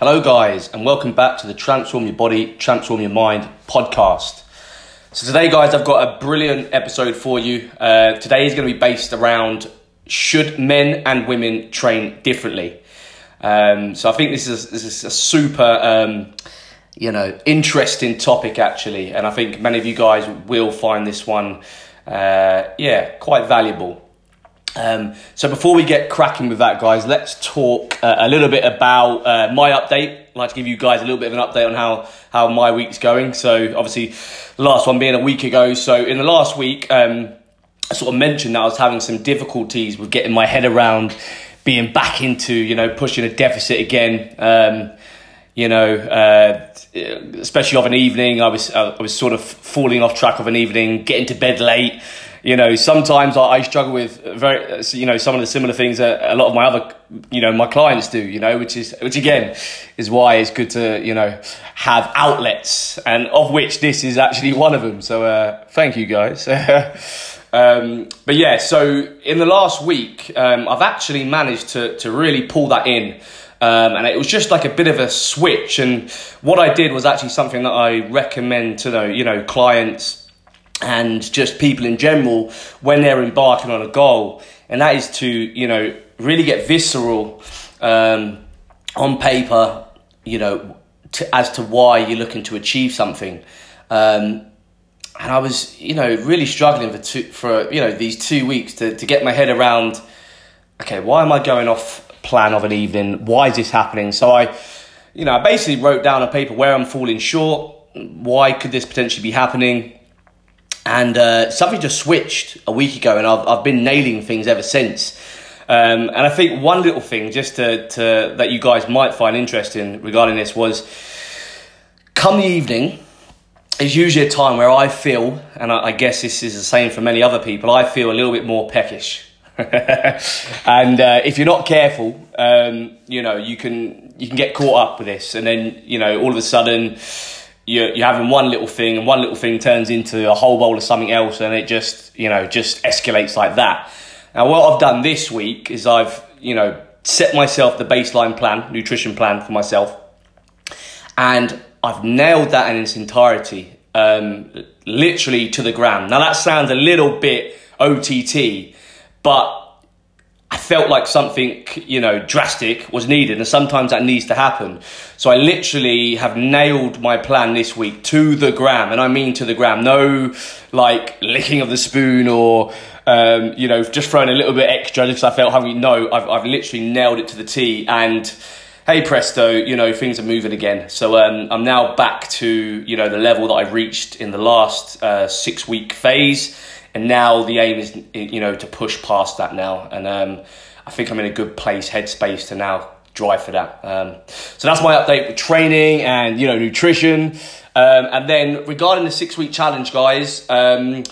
Hello, guys, and welcome back to the Transform Your Body, Transform Your Mind podcast. So, today, guys, I've got a brilliant episode for you. Uh, today is going to be based around should men and women train differently? Um, so, I think this is, this is a super, um, you know, interesting topic, actually, and I think many of you guys will find this one, uh, yeah, quite valuable. Um, so before we get cracking with that, guys, let's talk uh, a little bit about uh, my update. I'd like to give you guys a little bit of an update on how how my week's going. So obviously, the last one being a week ago. So in the last week, um, I sort of mentioned that I was having some difficulties with getting my head around being back into you know pushing a deficit again. Um, you know, uh, especially of an evening, I was I was sort of falling off track of an evening, getting to bed late you know, sometimes I, I, struggle with very, you know, some of the similar things that a lot of my other, you know, my clients do, you know, which is, which again is why it's good to, you know, have outlets and of which this is actually one of them. So, uh, thank you guys. um, but yeah, so in the last week, um, I've actually managed to, to really pull that in. Um, and it was just like a bit of a switch. And what I did was actually something that I recommend to the, you know, clients and just people in general when they're embarking on a goal, and that is to you know really get visceral um, on paper, you know, to, as to why you're looking to achieve something. Um, and I was, you know, really struggling for two, for you know these two weeks to, to get my head around. Okay, why am I going off plan of an evening? Why is this happening? So I, you know, I basically wrote down on paper where I'm falling short. Why could this potentially be happening? And uh, something just switched a week ago, and I've I've been nailing things ever since. Um, and I think one little thing, just to, to that you guys might find interesting regarding this, was come the evening is usually a time where I feel, and I, I guess this is the same for many other people, I feel a little bit more peckish. and uh, if you're not careful, um, you know you can you can get caught up with this, and then you know all of a sudden you're, having one little thing and one little thing turns into a whole bowl of something else and it just you know just escalates like that. Now what i've done this week is i've you know set myself the baseline plan nutrition plan for myself. And i've nailed that in its entirety um, literally to the gram now that sounds a little bit ott but felt like something, you know, drastic was needed, and sometimes that needs to happen. So I literally have nailed my plan this week to the gram, and I mean to the gram. No, like licking of the spoon or, um, you know, just throwing a little bit extra because I felt hungry. No, I've I've literally nailed it to the T, and hey presto, you know, things are moving again. So um, I'm now back to you know the level that I've reached in the last uh, six week phase. And now the aim is you know to push past that now. And um, i think i'm in a good place headspace to now drive for that. Um, so that's my update with training and you know nutrition. Um, and then regarding the six week challenge guys um,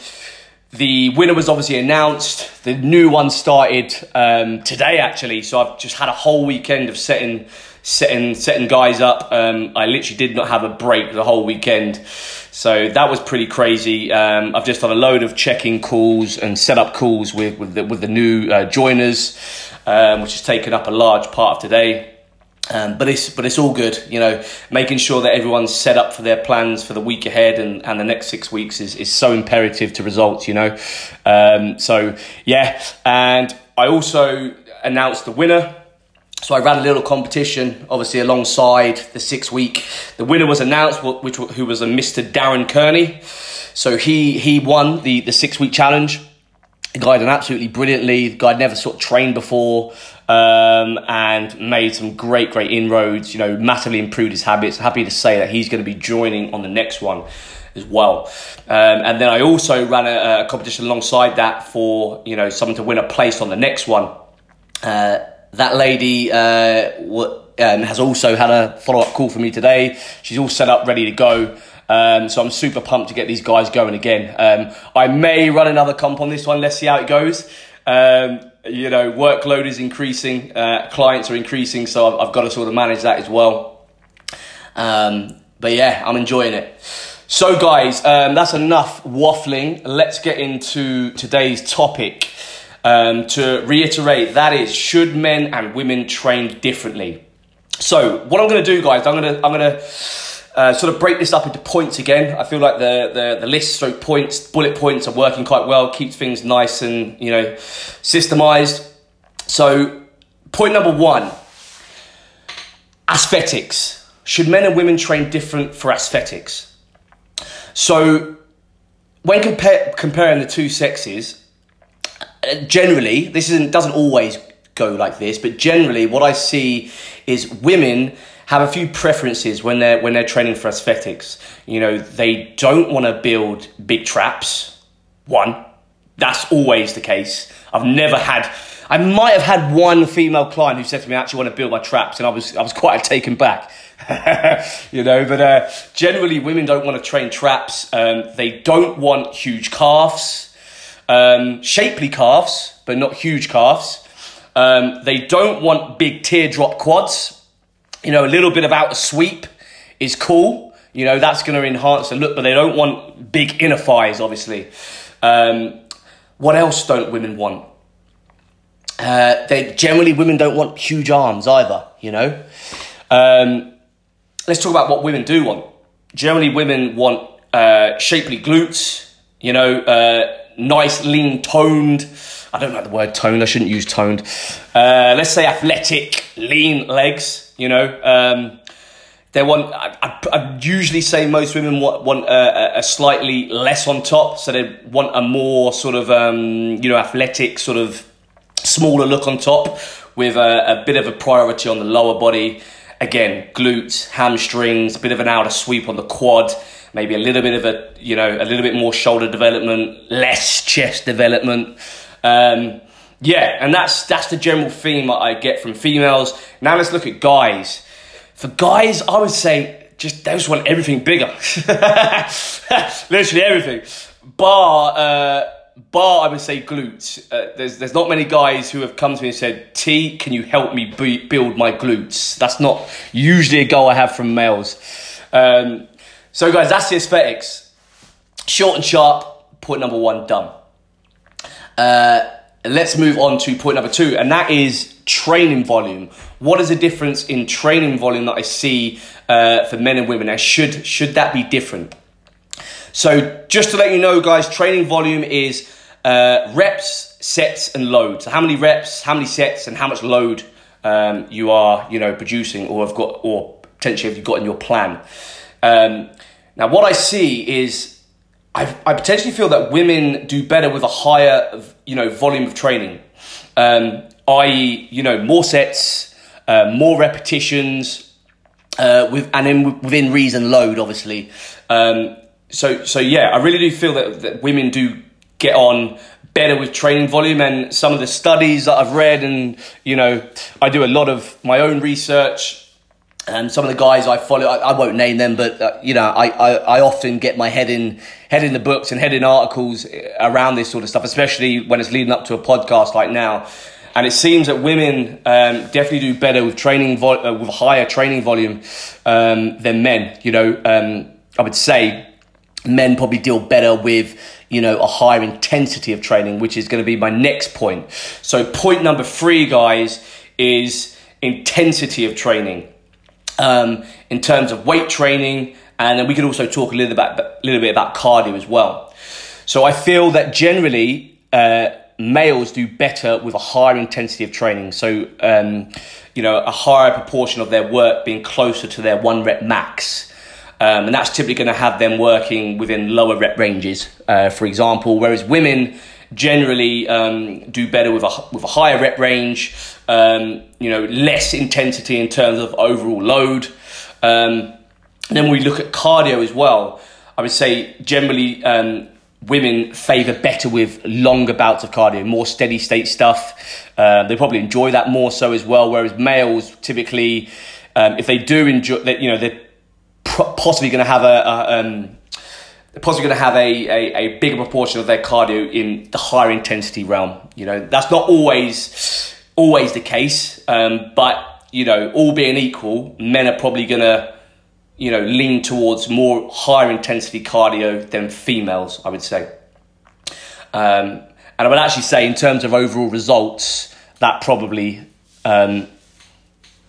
the winner was obviously announced. The new one started um, today actually. So i've just had a whole weekend of setting setting setting guys up um, i literally did not have a break the whole weekend so that was pretty crazy. Um, I've just done a load of checking calls and set up calls with, with, the, with the new uh, joiners, um, which has taken up a large part of today. Um, but it's but it's all good, you know. Making sure that everyone's set up for their plans for the week ahead and, and the next six weeks is, is so imperative to results, you know. Um, so yeah, and I also announced the winner so I ran a little competition, obviously alongside the six week. The winner was announced, which who was a Mr. Darren Kearney. So he he won the the six week challenge. The guy done absolutely brilliantly. The guy never sort of trained before um, and made some great great inroads. You know, massively improved his habits. Happy to say that he's going to be joining on the next one as well. Um, and then I also ran a, a, competition alongside that for you know someone to win a place on the next one. Uh, that lady uh, w- um, has also had a follow up call for me today. She's all set up, ready to go. Um, so I'm super pumped to get these guys going again. Um, I may run another comp on this one. Let's see how it goes. Um, you know, workload is increasing, uh, clients are increasing, so I've, I've, got to sort of manage that as well. Um, but yeah, I'm enjoying it. So, guys, um, that's enough waffling. Let's get into today's topic. Um, to reiterate, that is, should men and women train differently? So what I'm going to do, guys, I'm going to I'm going to uh, sort of break this up into points again. I feel like the the, the list stroke points, bullet points are working quite well. Keeps things nice and you know systemized. So point number one: aesthetics. Should men and women train different for aesthetics? So when comparing the two sexes, generally this isn't doesn't always go like this, but generally what I see is women have a few preferences when they're when they're training for aesthetics. You know, they don't want to build big traps. One, that's always the case. I've never had. I might have had one female client who said to me, "I actually want to build my traps," and I was I was quite taken back. you know, but uh, generally, women don't want to train traps. Um, they don't want huge calves, um, shapely calves, but not huge calves. Um, they don't want big teardrop quads you know, a little bit of outer sweep is cool. You know, that's going to enhance the look, but they don't want big inner thighs, obviously. Um, what else don't women want? Uh, they generally women don't want huge arms either. You know, um, let's talk about what women do want. Generally, women want uh, shapely glutes. You know, uh, nice, lean, toned. I don't like the word toned. I shouldn't use toned. Uh, let's say athletic, lean legs you know, um, they want. I, I, usually say most women want, want a, a, slightly less on top, so they want a more sort of um, you know athletic, sort of smaller look on top, with a, a bit of a priority on the lower body. Again, glutes, hamstrings, a bit of an outer sweep on the quad, maybe a little bit of a you know a little bit more shoulder development, less chest development. Um, yeah, and that's that's the general theme I get from females. Now let's look at guys. For guys, I would say just they just want everything bigger, literally everything. Bar, uh, bar, I would say glutes. Uh, there's there's not many guys who have come to me and said, "T, can you help me build my glutes?" That's not usually a goal I have from males. Um, so guys, that's the aesthetics. Short and sharp. Point number one done. Uh, let's move on to point number two, and that is training volume. What is the difference in training volume that I see uh, for men and women? And should should that be different? So just to let you know, guys, training volume is uh, reps, sets, and load. So how many reps, how many sets, and how much load um, you are, you know, producing or have got, or potentially have you got in your plan. Um, now, what I see is I, I potentially feel that women do better with a higher, you know, volume of training, um, i.e., you know, more sets, uh, more repetitions, uh, with and then within reason load, obviously. Um, so, so yeah, I really do feel that, that women do get on better with training volume and some of the studies that I've read and you know I do a lot of my own research and some of the guys I follow, I, I won't name them, but uh, you know, I, I, I, often get my head in head in the books and head in articles around this sort of stuff, especially when it's leading up to a podcast like now. And it seems that women um, definitely do better with training vo- uh, with higher training volume um, than men. You know, um, I would say men probably deal better with you know a higher intensity of training, which is going to be my next point. So point number three, guys, is intensity of training um, in terms of weight training, and then we could also talk a little, a little bit about cardio as well. So I feel that generally uh, males do better with a higher intensity of training. So um, you know a higher proportion of their work being closer to their one rep max. Um, and that's typically going to have them working within lower rep ranges, uh, for example. Whereas women generally um, do better with a with a higher rep range, um, you know, less intensity in terms of overall load. Um, then we look at cardio as well, I would say generally um, women favour better with longer bouts of cardio, more steady state stuff. Uh, they probably enjoy that more so as well. Whereas males typically, um, if they do enjoy, that you know, they're possibly going to have a, a um, possibly going to have a, a, a, bigger proportion of their cardio in the higher intensity realm. You know, that's not always always the case, um, but you know, all being equal, men are probably going to you know lean towards more higher intensity cardio than females. I would say, um, and I would actually say in terms of overall results, that probably um,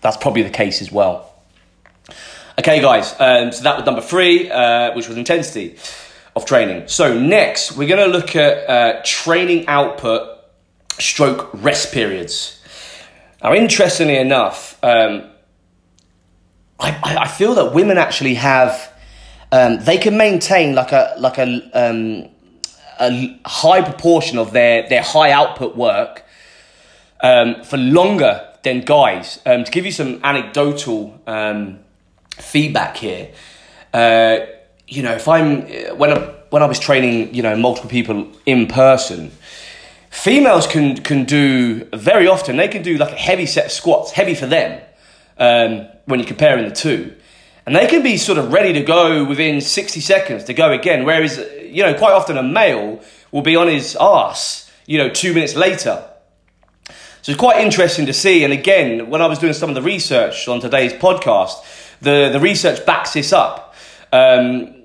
that's probably the case as well. Okay, guys, um, so that was number three, uh, which was intensity of training. So, next, we're going to look at uh, training output stroke rest periods. Now, interestingly enough, um, I, I feel that women actually have, um, they can maintain like a, like a, um, a high proportion of their, their high output work um, for longer than guys. Um, to give you some anecdotal um, feedback here, uh, you know, if I'm when I when I was training, you know, multiple people in person, females can can do very often. They can do like a heavy set of squats, heavy for them, um, when you're comparing the two, and they can be sort of ready to go within sixty seconds to go again. Whereas, you know, quite often a male will be on his ass, you know, two minutes later. So it's quite interesting to see. And again, when I was doing some of the research on today's podcast, the, the research backs this up. Um,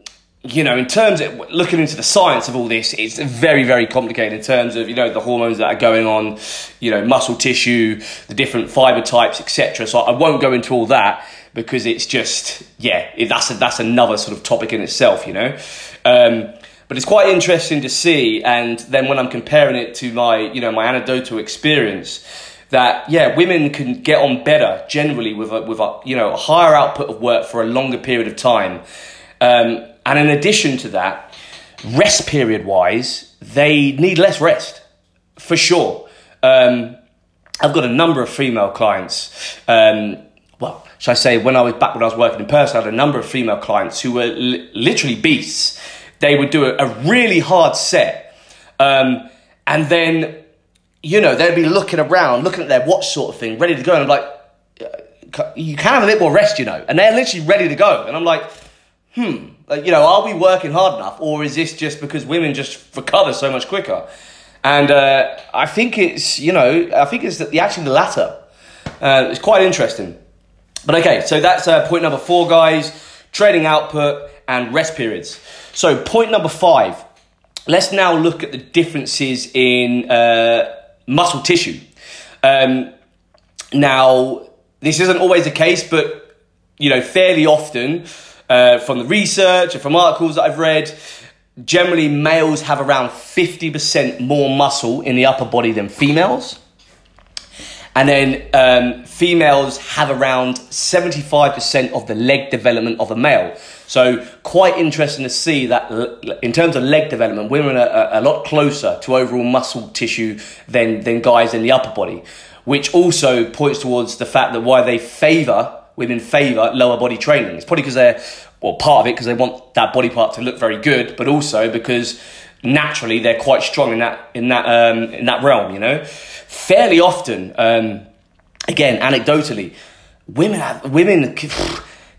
you know, in terms of looking into the science of all this, it's very, very complicated in terms of, you know, the hormones that are going on, you know, muscle tissue, the different fiber types, etc. So I won't go into all that because it's just, yeah, that's, a, that's another sort of topic in itself, you know. Um, but it's quite interesting to see, and then when I'm comparing it to my, you know, my anecdotal experience, that yeah, women can get on better generally with a, with a, you know, a higher output of work for a longer period of time. Um, and in addition to that, rest period wise, they need less rest for sure. Um, I've got a number of female clients. Um, well, should I say, when I was back when I was working in person, I had a number of female clients who were li- literally beasts. They would do a, a really hard set, um, and then you know they'd be looking around, looking at their watch, sort of thing, ready to go. And I'm like, you can have a bit more rest, you know, and they're literally ready to go. And I'm like, hmm, like, you know, are we working hard enough, or is this just because women just recover so much quicker? And uh, I think it's, you know, I think it's the, actually the latter. Uh, it's quite interesting. But okay, so that's uh, point number four, guys training output and rest periods. So, point number five let's now look at the differences in uh, muscle tissue. Um, now, this isn't always the case, but you know, fairly often uh, from the research and from articles that I've read, generally males have around 50% more muscle in the upper body than females. And then um, females have around 75% of the leg development of a male. So, quite interesting to see that in terms of leg development, women are a lot closer to overall muscle tissue than, than guys in the upper body, which also points towards the fact that why they favour women favour lower body training. It's probably because they're, well, part of it because they want that body part to look very good, but also because naturally they're quite strong in that in that um, in that realm. You know, fairly often, um, again, anecdotally, women have, women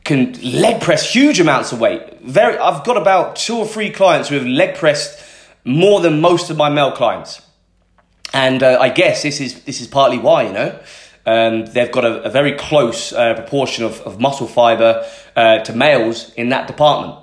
can leg press huge amounts of weight. Very, I've got about two or three clients who have leg pressed more than most of my male clients, and uh, I guess this is this is partly why you know. Um, they've got a, a very close uh, proportion of, of muscle fiber uh, to males in that department.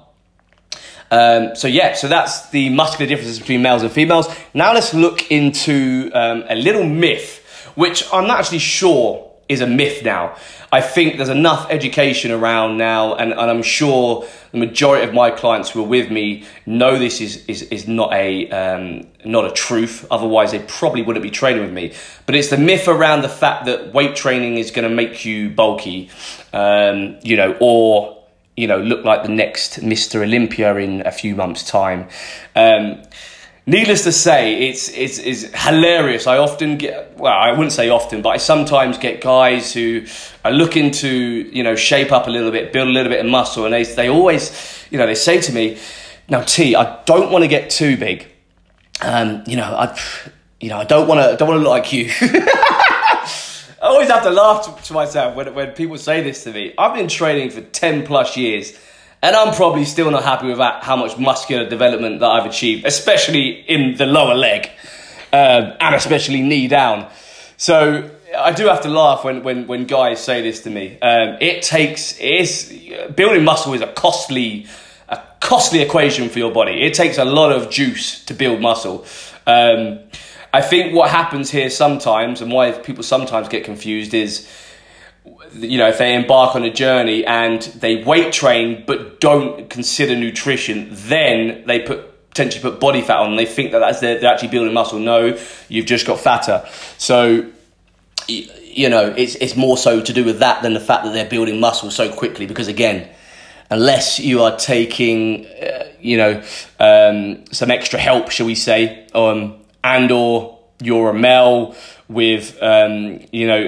Um, so yeah, so that's the muscular differences between males and females. Now let's look into um, a little myth, which I'm not actually sure is a myth now. I think there's enough education around now, and, and I'm sure the majority of my clients who are with me know this is, is, is not, a, um, not a truth. Otherwise, they probably wouldn't be training with me. But it's the myth around the fact that weight training is going to make you bulky, um, you know, or you know, look like the next Mr. Olympia in a few months' time. Um, Needless to say, it's, it's, it's hilarious. I often get, well, I wouldn't say often, but I sometimes get guys who are looking to, you know, shape up a little bit, build a little bit of muscle, and they, they always, you know, they say to me, now T, I don't want to get too big. Um, you know, I, you know, I don't want to, don't want to look like you. I always have to laugh to myself when, when people say this to me. I've been training for 10 plus years and I'm probably still not happy with how much muscular development that I've achieved, especially in the lower leg um, and especially knee down. So I do have to laugh when, when, when guys say this to me. Um, it takes, it's, building muscle is a costly, a costly equation for your body. It takes a lot of juice to build muscle. Um, I think what happens here sometimes, and why people sometimes get confused, is you know if they embark on a journey and they weight train but don't consider nutrition, then they put potentially put body fat on. They think that that's they're, actually building muscle. No, you've just got fatter. So you know it's it's more so to do with that than the fact that they're building muscle so quickly because again unless you are taking, uh, you know, um, some extra help, shall we say, um, and or you're a male with, um, you know,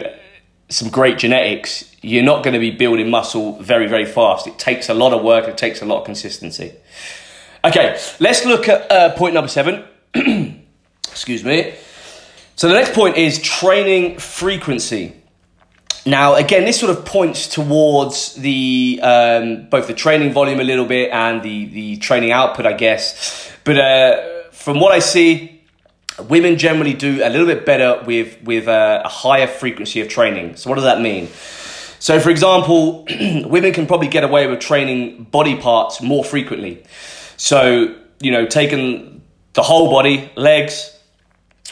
some great genetics, you're not going to be building muscle very, very fast. It takes a lot of work. It takes a lot of consistency. Okay, let's look at uh, point number seven. Excuse me. So the next point is training frequency. Now, again, this sort of points towards the um, both the training volume a little bit and the the training output, I guess. But uh, from what I see, women generally do a little bit better with with uh, a higher frequency of training. So, what does that mean? So, for example, women can probably get away with training body parts more frequently. So, you know, taking the whole body, legs,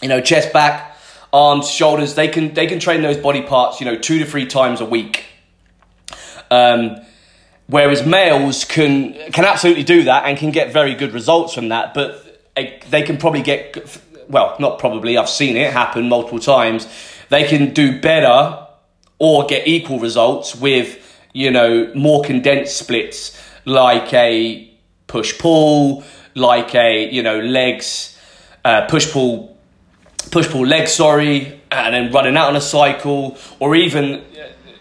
you know, chest, back, arms, shoulders. They can they can train those body parts, you know, two to three times a week. Um, whereas males can can absolutely do that and can get very good results from that, but they can probably get well, not probably. I've seen it happen multiple times. They can do better or get equal results with you know more condensed splits like a push pull, like a you know legs uh, push pull push pull leg, sorry, and then running out on a cycle, or even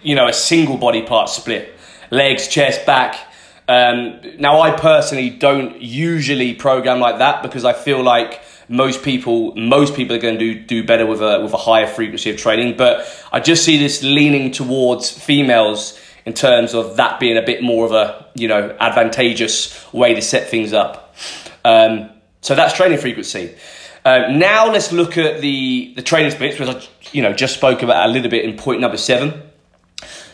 you know a single body part split, legs, chest, back. Um, now, I personally don't usually program like that because I feel like most people most people are going to do, do better with a with a higher frequency of training. But I just see this leaning towards females in terms of that being a bit more of a you know advantageous way to set things up. Um, so that's training frequency. Um, now let's look at the, the training splits, which I you know just spoke about a little bit in point number seven.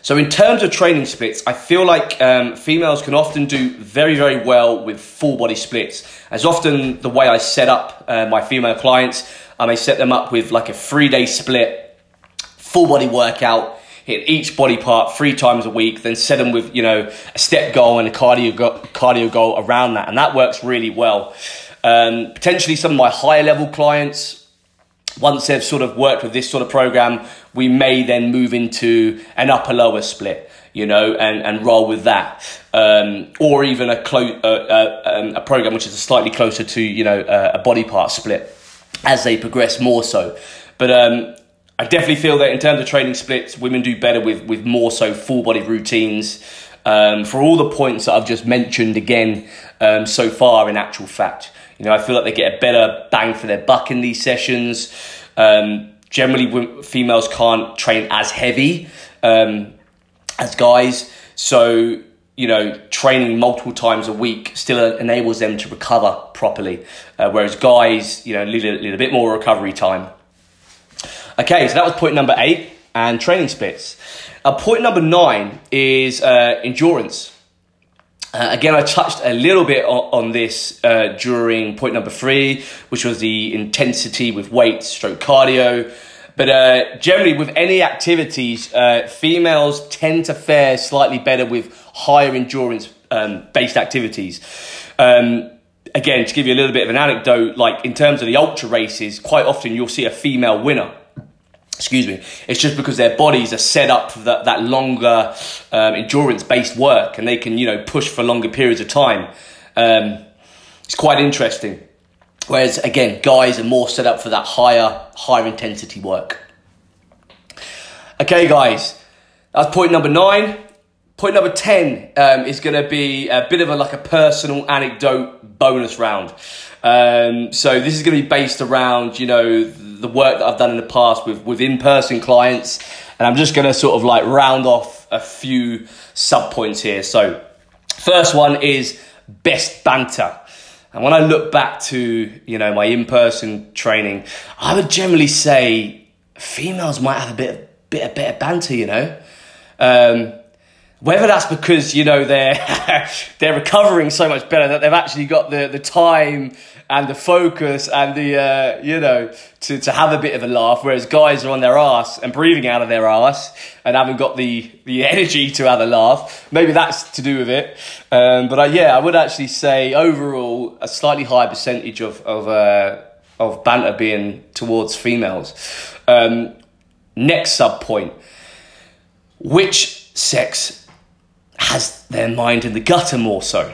So in terms of training splits, I feel like um, females can often do very, very well with full body splits. As often the way I set up uh, my female clients, I may set them up with like a three day split, full body workout, hit each body part three times a week, then set them with, you know, a step goal and a cardio, go- cardio goal around that. And that works really well. Um, potentially some of my higher level clients, once they've sort of worked with this sort of program, we may then move into an upper lower split, you know, and, and roll with that. Um, or even a, clo- uh, uh, um, a program which is slightly closer to, you know, uh, a body part split as they progress more so. But um, I definitely feel that in terms of training splits, women do better with, with more so full body routines. Um, for all the points that I've just mentioned again um, so far, in actual fact. You know, I feel like they get a better bang for their buck in these sessions. Um, generally, females can't train as heavy um, as guys, so you know, training multiple times a week still enables them to recover properly, uh, whereas guys, you know, need a, a bit more recovery time. Okay, so that was point number eight and training splits. Uh, point number nine is uh, endurance. Uh, again, I touched a little bit on, on this uh, during point number three, which was the intensity with weight, stroke cardio. But uh, generally, with any activities, uh, females tend to fare slightly better with higher endurance um, based activities. Um, again, to give you a little bit of an anecdote, like in terms of the ultra races, quite often you'll see a female winner excuse me, it's just because their bodies are set up for that, that longer um, endurance based work and they can, you know, push for longer periods of time. Um, it's quite interesting. Whereas again, guys are more set up for that higher, higher intensity work. Okay, guys, that's point number nine. Point number 10 um, is going to be a bit of a like a personal anecdote bonus round. Um, so this is going to be based around, you know, the work that I've done in the past with, with in-person clients. And I'm just going to sort of like round off a few sub points here. So first one is best banter. And when I look back to, you know, my in-person training, I would generally say females might have a bit, bit, a bit of banter, you know. Um, whether that's because you know they're they're recovering so much better that they've actually got the the time and the focus and the uh, you know to, to have a bit of a laugh whereas guys are on their ass and breathing out of their ass and haven't got the the energy to have a laugh. Maybe that's to do with it. Um, but uh, yeah i would actually say overall a slightly higher percentage of of uh, of banter being towards females. Um, next sub point which sex has their mind in the gutter more so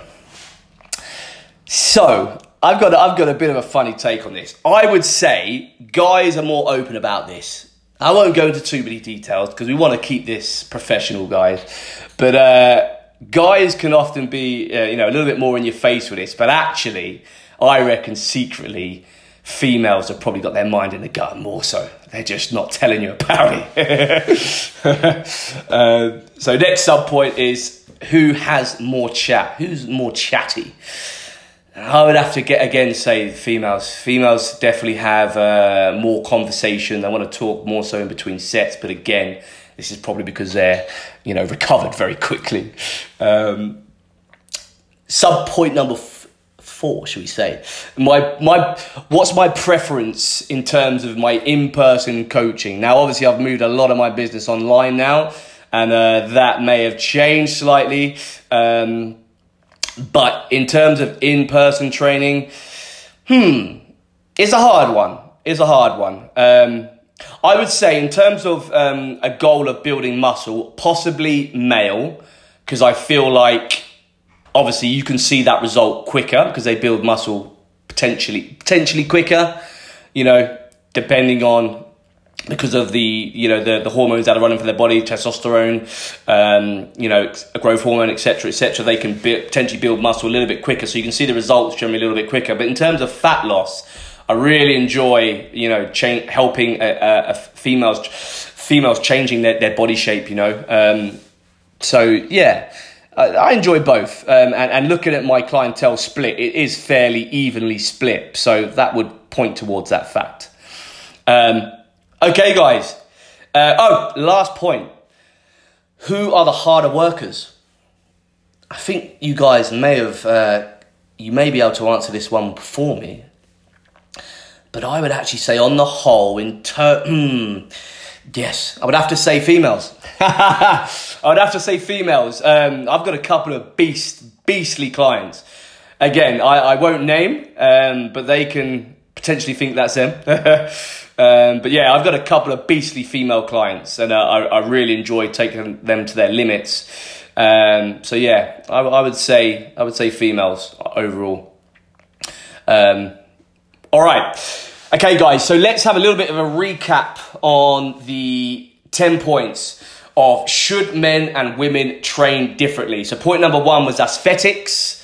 so I've got I've got a bit of a funny take on this. I would say guys are more open about this. I won't go into too many details because we want to keep this professional, guys. But uh, guys can often be uh, you know a little bit more in your face with this. But actually, I reckon secretly females have probably got their mind in the gut more so. They're just not telling you about it. uh, so next sub point is who has more chat? Who's more chatty? I would have to get again say females. Females definitely have uh, more conversation. They want to talk more so in between sets. But again, this is probably because they're you know recovered very quickly. Um, sub point number f- four, should we say? My my what's my preference in terms of my in person coaching? Now, obviously, I've moved a lot of my business online now, and uh, that may have changed slightly. Um, but in terms of in person training, hmm, it's a hard one. It's a hard one. Um, I would say, in terms of um, a goal of building muscle, possibly male, because I feel like obviously you can see that result quicker because they build muscle potentially potentially quicker. You know, depending on because of the you know the, the hormones that are running for their body, testosterone, um, you know, a growth hormone, etc., etc. They can be, potentially build muscle a little bit quicker, so you can see the results generally a little bit quicker. But in terms of fat loss, I really enjoy you know helping a, a, a females females changing their, their body shape. You know, um, so yeah. I enjoy both, um, and, and looking at my clientele split, it is fairly evenly split, so that would point towards that fact. Um, Okay, guys. Uh, oh, last point. Who are the harder workers? I think you guys may have, uh, you may be able to answer this one before me. But I would actually say, on the whole, in ter- hmm, yes, I would have to say females. I would have to say females. Um, I've got a couple of beast, beastly clients. Again, I, I won't name, um, but they can potentially think that's them. Um, but yeah, I've got a couple of beastly female clients, and uh, I, I really enjoy taking them to their limits. Um, so yeah, I, I, would say I would say females overall. Um, all right, okay, guys. So let's have a little bit of a recap on the ten points of should men and women train differently. So point number one was aesthetics.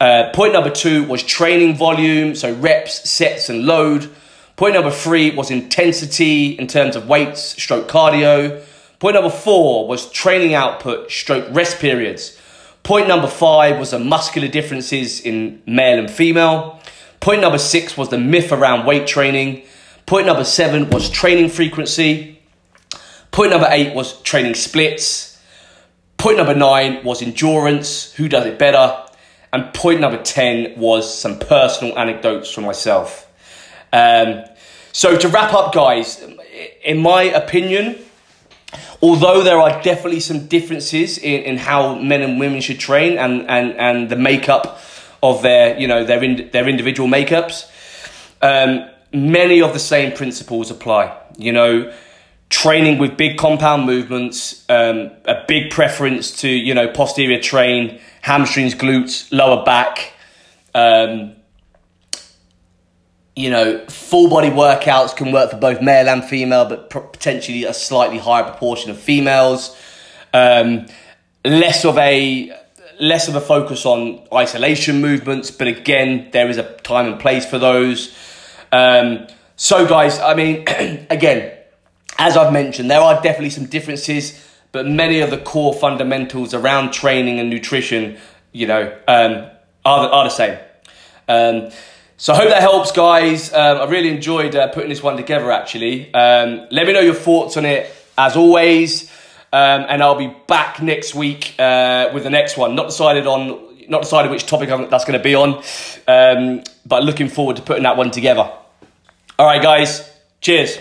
Uh, point number two was training volume, so reps, sets, and load. Point number three was intensity in terms of weights, stroke cardio. Point number four was training output, stroke rest periods. Point number five was the muscular differences in male and female. Point number six was the myth around weight training. Point number seven was training frequency. Point number eight was training splits. Point number nine was endurance, who does it better. And point number 10 was some personal anecdotes from myself. Um, so to wrap up, guys, in my opinion, although there are definitely some differences in, in how men and women should train and, and, and the makeup of their, you know, their, in, their individual makeups, um, many of the same principles apply. You know, training with big compound movements, um, a big preference to, you know, posterior chain, hamstrings, glutes, lower back, um, you know, full body workouts can work for both male and female, but potentially a slightly higher proportion of females. Um, less of a less of a focus on isolation movements, but again, there is a time and place for those. Um, so, guys, I mean, again, as I've mentioned, there are definitely some differences, but many of the core fundamentals around training and nutrition, you know, um, are, are the same. Um, so I hope that helps, guys. Um, I really enjoyed uh, putting this one together, actually. Um, let me know your thoughts on it, as always. Um, and I'll be back next week uh, with the next one. Not decided on Not decided which topic that's going to be on, um, but looking forward to putting that one together. All right, guys. Cheers.